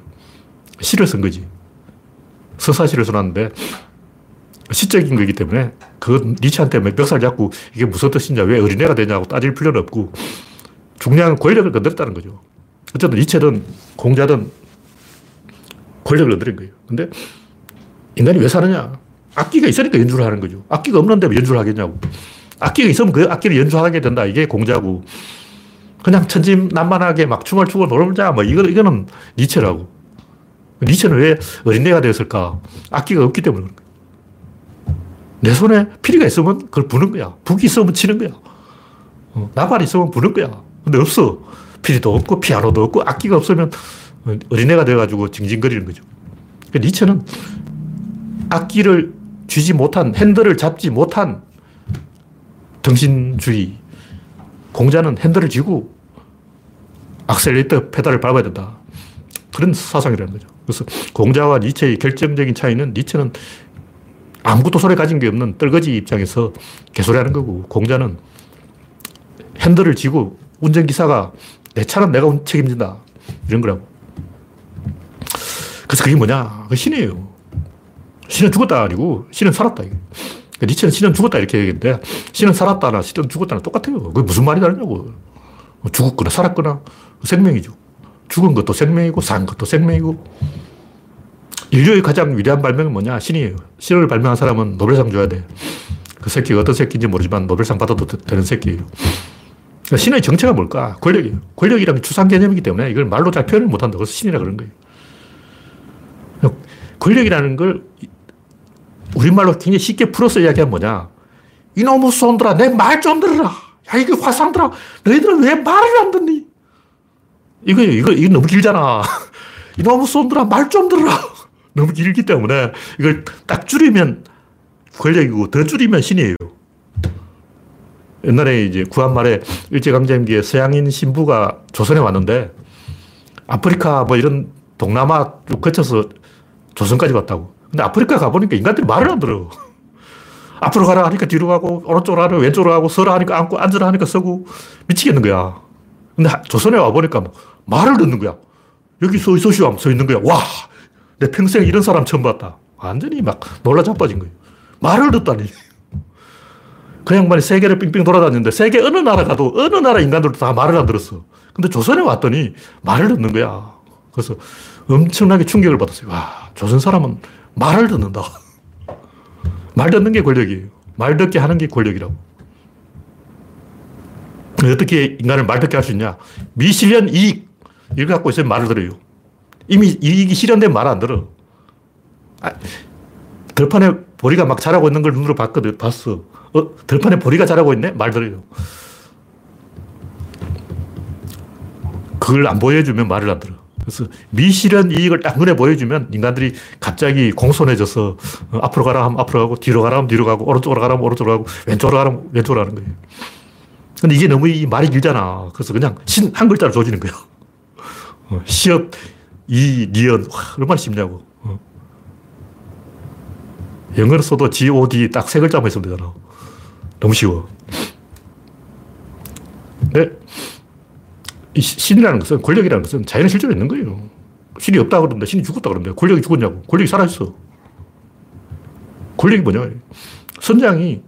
[SPEAKER 1] 시를 쓴 거지. 서사시를 써놨는데 시적인 거기 때문에 그 니체한테 멱살 잡고 이게 무슨 뜻이냐, 왜 어린애가 되냐고 따질 필요는 없고 중요한 권력을 건드렸다는 거죠. 어쨌든 니체든 공자든 권력을 건드린 거예요. 근데 인간이 왜 사느냐? 악기가 있으니까 연주를 하는 거죠. 악기가 없는데 연주를 하겠냐고. 악기가 있으면 그 악기를 연주하게 된다. 이게 공자고. 그냥 천진난만하게 막 춤을 추고 놀자. 뭐 이거, 이거는 니체라고. 니체는 왜 어린애가 되었을까? 악기가 없기 때문에 그런 거야. 내 손에 피리가 있으면 그걸 부는 거야. 북이 있으면 치는 거야. 어, 나발이 있으면 부는 거야. 근데 없어. 피리도 없고 피아노도 없고 악기가 없으면 어린애가 돼가지고 징징거리는 거죠. 그러니까 니체는 악기를 쥐지 못한, 핸들을 잡지 못한 정신주의. 공자는 핸들을 쥐고 악셀레이터 페달을 밟아야 된다. 그런 사상이라는 거죠. 그래서 공자와 니체의 결정적인 차이는 니체는 아무것도 손에 가진 게 없는 떨거지 입장에서 개소리 하는 거고 공자는 핸들을 쥐고 운전기사가 내 차는 내가 책임진다. 이런 거라고. 그래서 그게 뭐냐? 그 신이에요. 신은 죽었다 아니고 신은 살았다. 그러니까 니체는 신은 죽었다 이렇게 얘기했는데 신은 살았다나 신은 죽었다나 똑같아요. 그게 무슨 말이 다르냐고. 뭐 죽었거나 살았거나 생명이죠. 죽은 것도 생명이고 산 것도 생명이고 인류의 가장 위대한 발명은 뭐냐? 신이에요. 신을 발명한 사람은 노벨상 줘야 돼. 그 새끼가 어떤 새끼인지 모르지만 노벨상 받아도 되는 새끼예요. 그러니까 신의 정체가 뭘까? 권력이에요. 권력이라는 추상 개념이기 때문에 이걸 말로 잘 표현을 못한다. 그래서 신이라 그런 거예요. 권력이라는 걸 우리말로 굉장히 쉽게 풀어서 이야기하면 뭐냐. 이놈의 손들아, 내 말 좀 들어라. 야, 이게 화상들아. 너희들은 왜 말을 안 듣니? 이거, 이거, 이거 너무 길잖아. 이놈의 손들아, 말 좀 들어라. 너무 길기 때문에 이걸 딱 줄이면 권력이고 더 줄이면 신이에요. 옛날에 이제 구한말에 일제강점기에 서양인 신부가 조선에 왔는데 아프리카 뭐 이런 동남아 쭉 거쳐서 조선까지 왔다고. 근데 아프리카 가보니까 인간들이 말을 안 들어. 앞으로 가라 하니까 뒤로 가고, 오른쪽으로 가라 왼쪽으로 가고, 서라 하니까 앉고, 앉으라 하니까 서고, 미치겠는 거야. 근데 조선에 와보니까 뭐 말을 듣는 거야. 여기 서, 서시오 하면 서 있는 거야. 와! 내 평생 이런 사람 처음 봤다. 완전히 막 놀라 자빠진 거예요. 말을 듣다니. 그 양반이 세계를 빙빙 돌아다녔는데 세계 어느 나라 가도 어느 나라 인간들도 다 말을 안 들었어. 근데 조선에 왔더니 말을 듣는 거야. 그래서 엄청나게 충격을 받았어요. 와, 조선 사람은 말을 듣는다. 말 듣는 게 권력이에요. 말 듣게 하는 게 권력이라고. 어떻게 인간을 말 듣게 할 수 있냐? 미실현 이익. 이걸 갖고 있으면 말을 들어요. 이미 이익이 실현된 말안 들어. 아, 들판에 보리가 막 자라고 있는 걸 눈으로 봤거든. 봤어. 어, 들판에 보리가 자라고 있네? 말 들어요. 그걸 안 보여주면 말을 안 들어. 그래서 미실현 이익을 딱 눈에 보여주면 인간들이 갑자기 공손해져서 어, 앞으로 가라 하면 앞으로 가고 뒤로 가라 하면 뒤로 가고 오른쪽으로 가라 하면 오른쪽으로 가고 왼쪽으로 가라 하면 왼쪽으로 가는 거예요. 근데 이게 너무 이 말이 길잖아. 그래서 그냥 신 한 글자로 조지는 거예요. 어, 시업, 이. 와, 얼마나 쉽냐고. 어. 영어로 써도 God 딱 세 글자만 있으면 되잖아. 너무 쉬워. 네. 이 신이라는 것은, 권력이라는 것은 자연의 실제로 있는 거예요. 신이 없다 그러는데 신이 죽었다 그러는데 권력이 죽었냐고. 권력이 살아있어. 권력이 뭐냐. 선장이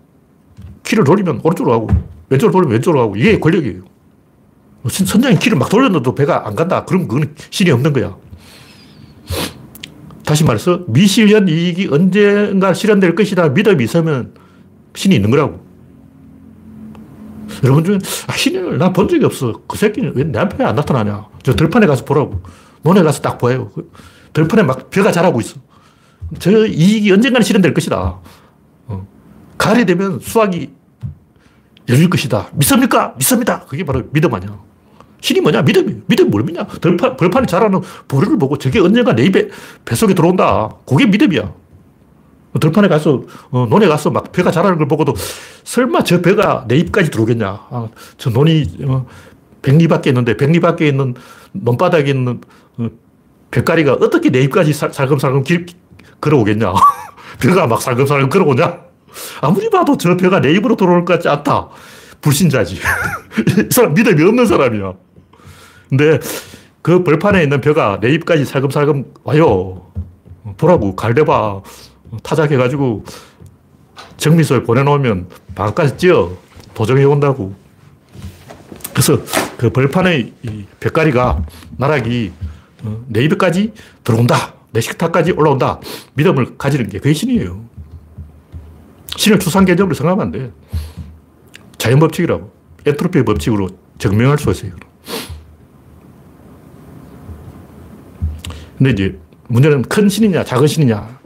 [SPEAKER 1] 키를 돌리면 오른쪽으로 가고, 왼쪽으로 돌리면 왼쪽으로 가고, 이게 권력이에요. 선장이 키를 막 돌렸는데도 배가 안 간다. 그럼 그건 신이 없는 거야. 다시 말해서 미실현 이익이 언젠가 실현될 것이다 믿음이 있으면 신이 있는 거라고. 여러분 중에 아, 신을 난본 적이 없어. 그 새끼는 왜 내 앞에 안 나타나냐. 저 들판에 가서 보라고. 논에 가서 딱 보여요. 그 들판에 막 벼가 자라고 있어. 저 이익이 언젠가는 실현될 것이다. 어. 가을이 되면 수확이 열릴 것이다. 믿습니까? 믿습니다. 그게 바로 믿음 아니야. 신이 뭐냐? 믿음이 믿음이 뭘 믿냐? 벌판, 벌판에 자라는 보리를 보고 저게 언젠가 내 입에 뱃속에 들어온다. 그게 믿음이야. 들판에 가서, 어, 논에 가서 막 배가 자라는 걸 보고도 설마 저 배가 내 입까지 들어오겠냐. 아, 저 논이 어, 백리 밖에 있는데 백리 밖에 있는 논바닥에 있는 어, 뱃가리가 어떻게 내 입까지 살, 살금살금 길, 걸어오겠냐. 배가 막 살금살금 걸어오냐. 아무리 봐도 저 배가 내 입으로 들어올 것 같지 않다. 불신자지. 이 사람 믿음이 없는 사람이야. 근데 그 벌판에 있는 벼가 내 입까지 살금살금 와요. 보라고, 갈대봐. 타작해가지고 정미소에 보내놓으면 방까지 찌어. 도정해 온다고. 그래서 그 벌판의 벽가리가 나락이 어, 내 입에까지 들어온다. 내 식탁까지 올라온다. 믿음을 가지는 게 그게 신이에요. 신을 추상 개념으로 생각하면 안 돼. 자연 법칙이라고. 엔트로피 법칙으로 증명할 수 있어요. 근데 이제 문제는 큰 신이냐, 작은 신이냐.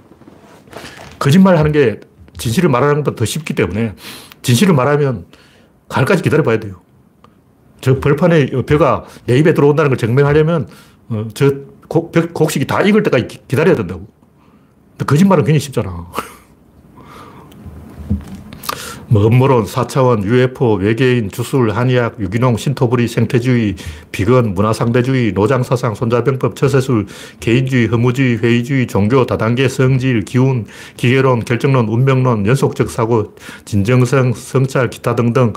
[SPEAKER 1] 거짓말 하는 게 진실을 말하는 것보다 더 쉽기 때문에 진실을 말하면 가을까지 기다려 봐야 돼요. 저 벌판에 벼가 내 입에 들어온다는 걸 증명하려면 어, 저 곡, 곡식이 다 익을 때까지 기다려야 된다고. 거짓말은 굉장히 쉽잖아. 뭐 음모론, 4차원, UFO, 외계인, 주술, 한의학, 유기농, 신토부리, 생태주의, 비건, 문화상대주의, 노장사상, 손자병법, 처세술, 개인주의, 허무주의, 회의주의, 종교, 다단계, 성질, 기운, 기계론, 결정론, 운명론, 연속적 사고, 진정성, 성찰, 기타 등등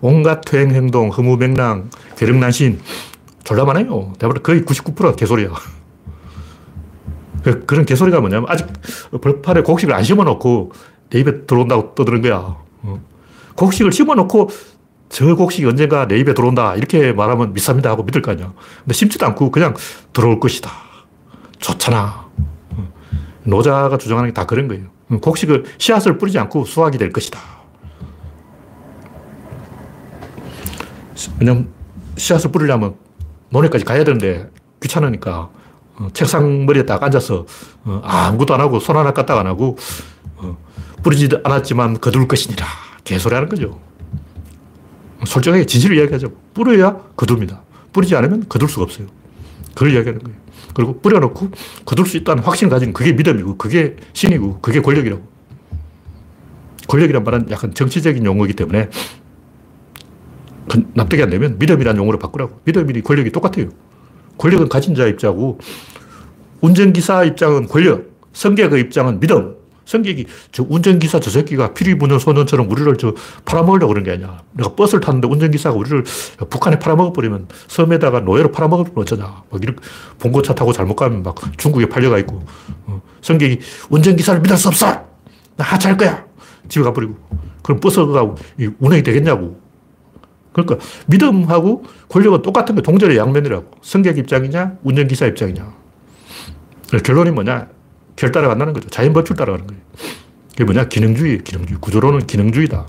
[SPEAKER 1] 온갖 퇴행 행동, 허무 맹랑, 괴력난신 졸라 많아요. 거의 99%가 개소리야. 그, 그런 개소리가 뭐냐면 아직 벌판에 곡식을 안 심어놓고 내 입에 들어온다고 떠드는 거야. 어. 곡식을 심어놓고 저 곡식이 언젠가 내 입에 들어온다. 이렇게 말하면 믿습니다 하고 믿을 거 아니야. 근데 심지도 않고 그냥 들어올 것이다. 좋잖아. 어. 노자가 주장하는 게 다 그런 거예요. 어, 곡식을, 씨앗을 뿌리지 않고 수확이 될 것이다. 왜냐면 씨앗을 뿌리려면 논에까지 가야 되는데 귀찮으니까 책상 머리에 딱 앉아서 아무것도 안 하고 손 하나 까딱 안 하고 뿌리지 않았지만 거둘 것이니라. 개소리 하는 거죠. 솔직하게 진실을 이야기하죠. 뿌려야 거둡니다. 뿌리지 않으면 거둘 수가 없어요. 그걸 이야기하는 거예요. 그리고 뿌려놓고 거둘 수 있다는 확신을 가진 그게 믿음이고, 그게 신이고, 그게 권력이라고. 권력이란 말은 약간 정치적인 용어이기 때문에 그 납득이 안 되면 믿음이라는 용어로 바꾸라고. 믿음이 권력이 똑같아요. 권력은 가진 자 입장이고, 운전기사 입장은 권력, 성객의 입장은 믿음, 성격이 저 운전기사 저 새끼가 피리 부는 소년처럼 우리를 저 팔아먹으려고 그런 게 아니야. 내가 버스를 탔는데 운전기사가 우리를 북한에 팔아먹어버리면 섬에다가 노예로 팔아먹으면 어쩌냐. 막 이렇게 봉고차 타고 잘못 가면 막 중국에 팔려가 있고. 어. 성격이 운전기사를 믿을 수 없어! 나 하차할 거야! 집에 가버리고. 그럼 버스가 운행이 되겠냐고. 그러니까 믿음하고 권력은 똑같은 게 동절의 양면이라고. 성격 입장이냐, 운전기사 입장이냐. 결론이 뭐냐? 결 따라간다는 거죠. 자연 법칙 따라가는 거예요. 그게 뭐냐? 기능주의, 기능주의. 구조로는 기능주의다.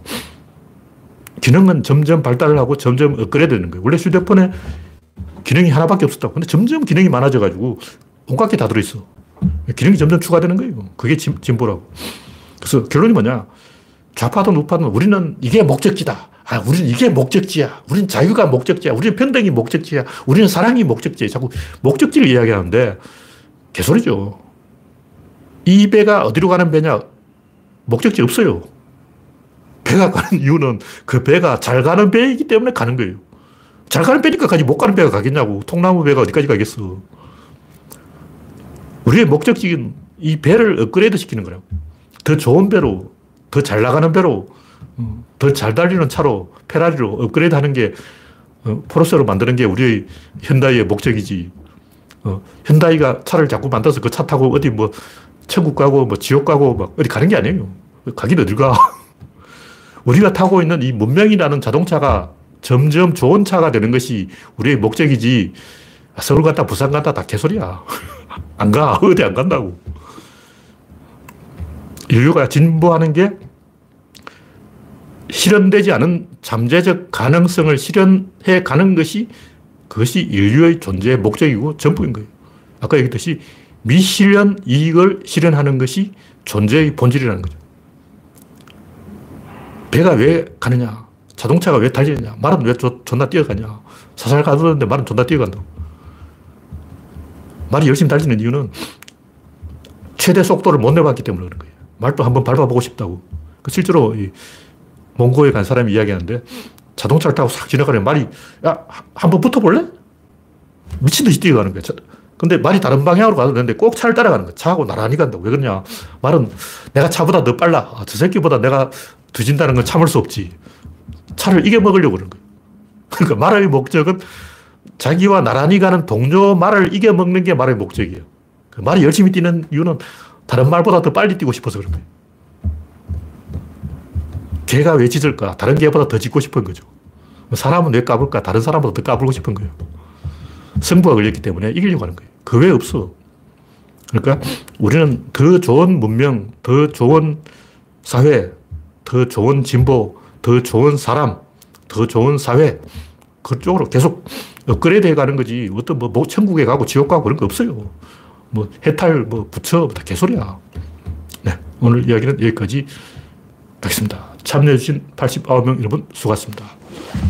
[SPEAKER 1] 기능은 점점 발달을 하고 점점 업그레이드 되는 거예요. 원래 휴대폰에 기능이 하나밖에 없었다고. 근데 점점 기능이 많아져가지고 온갖 게 다 들어있어. 기능이 점점 추가되는 거예요. 그게 진, 진보라고. 그래서 결론이 뭐냐? 좌파든 우파든 우리는 이게 목적지다. 아, 우리는 이게 목적지야. 우리는 자유가 목적지야. 우리는 평등이 목적지야. 우리는 사랑이 목적지야. 자꾸 목적지를 이야기하는데 개소리죠. 이 배가 어디로 가는 배냐? 목적지 없어요. 배가 가는 이유는 그 배가 잘 가는 배이기 때문에 가는 거예요. 잘 가는 배니까 가지 못 가는 배가 가겠냐고. 통나무 배가 어디까지 가겠어. 우리의 목적지는 이 배를 업그레이드 시키는 거라고. 더 좋은 배로, 더 잘 나가는 배로, 어, 더잘 달리는 차로, 페라리로 업그레이드 하는 게, 어, 포르쉐로 만드는 게 우리의 현다이의 목적이지. 어, 현다이가 차를 자꾸 만들어서 그 차 타고 어디 뭐 천국 가고 뭐 지옥 가고 막 어디 가는 게 아니에요. 가긴 어딜 가. 우리가 타고 있는 이 문명이라는 자동차가 점점 좋은 차가 되는 것이 우리의 목적이지 서울 갔다 부산 갔다 다 개소리야. 안 가. 어디 안 간다고. 인류가 진보하는 게 실현되지 않은 잠재적 가능성을 실현해 가는 것이 그것이 인류의 존재의 목적이고 전부인 거예요. 아까 얘기했듯이 미실현 이익을 실현하는 것이 존재의 본질이라는 거죠. 배가 왜 가느냐? 자동차가 왜 달리느냐? 말은 왜 존나 뛰어가냐? 사살 가두는데 말은 존나 뛰어간다고. 말이 열심히 달리는 이유는 최대 속도를 못 내봤기 때문에 그런 거예요. 말도 한번 밟아보고 싶다고. 그 실제로 몽고에 간 사람이 이야기하는데 자동차를 타고 싹 지나가면 말이, 야, 한번 붙어볼래? 미친 듯이 뛰어가는 거야. 근데 말이 다른 방향으로 가도 되는데 꼭 차를 따라가는 거야. 차하고 나란히 간다. 왜 그러냐. 말은 내가 차보다 더 빨라. 아, 저 새끼보다 내가 뒤진다는 건 참을 수 없지. 차를 이겨먹으려고 그러는 거야. 그러니까 말의 목적은 자기와 나란히 가는 동료 말을 이겨먹는 게 말의 목적이에요. 그 말이 열심히 뛰는 이유는 다른 말보다 더 빨리 뛰고 싶어서 그런 거예요. 개가 왜 짖을까? 다른 개보다 더 짖고 싶은 거죠. 사람은 왜 까불까? 다른 사람보다 더 까불고 싶은 거예요. 승부가 걸렸기 때문에 이기려고 하는 거예요. 그 외에 없어. 그러니까 우리는 더 좋은 문명, 더 좋은 사회, 더 좋은 진보, 더 좋은 사람, 더 좋은 사회, 그쪽으로 계속 업그레이드 해 가는 거지. 어떤 뭐, 뭐 천국에 가고 지옥 가고 그런 거 없어요. 뭐 해탈, 뭐 부처, 다 개소리야. 네. 오늘 이야기는 여기까지 하겠습니다. 참여해주신 89명 여러분 수고하셨습니다.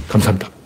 [SPEAKER 1] 감사합니다.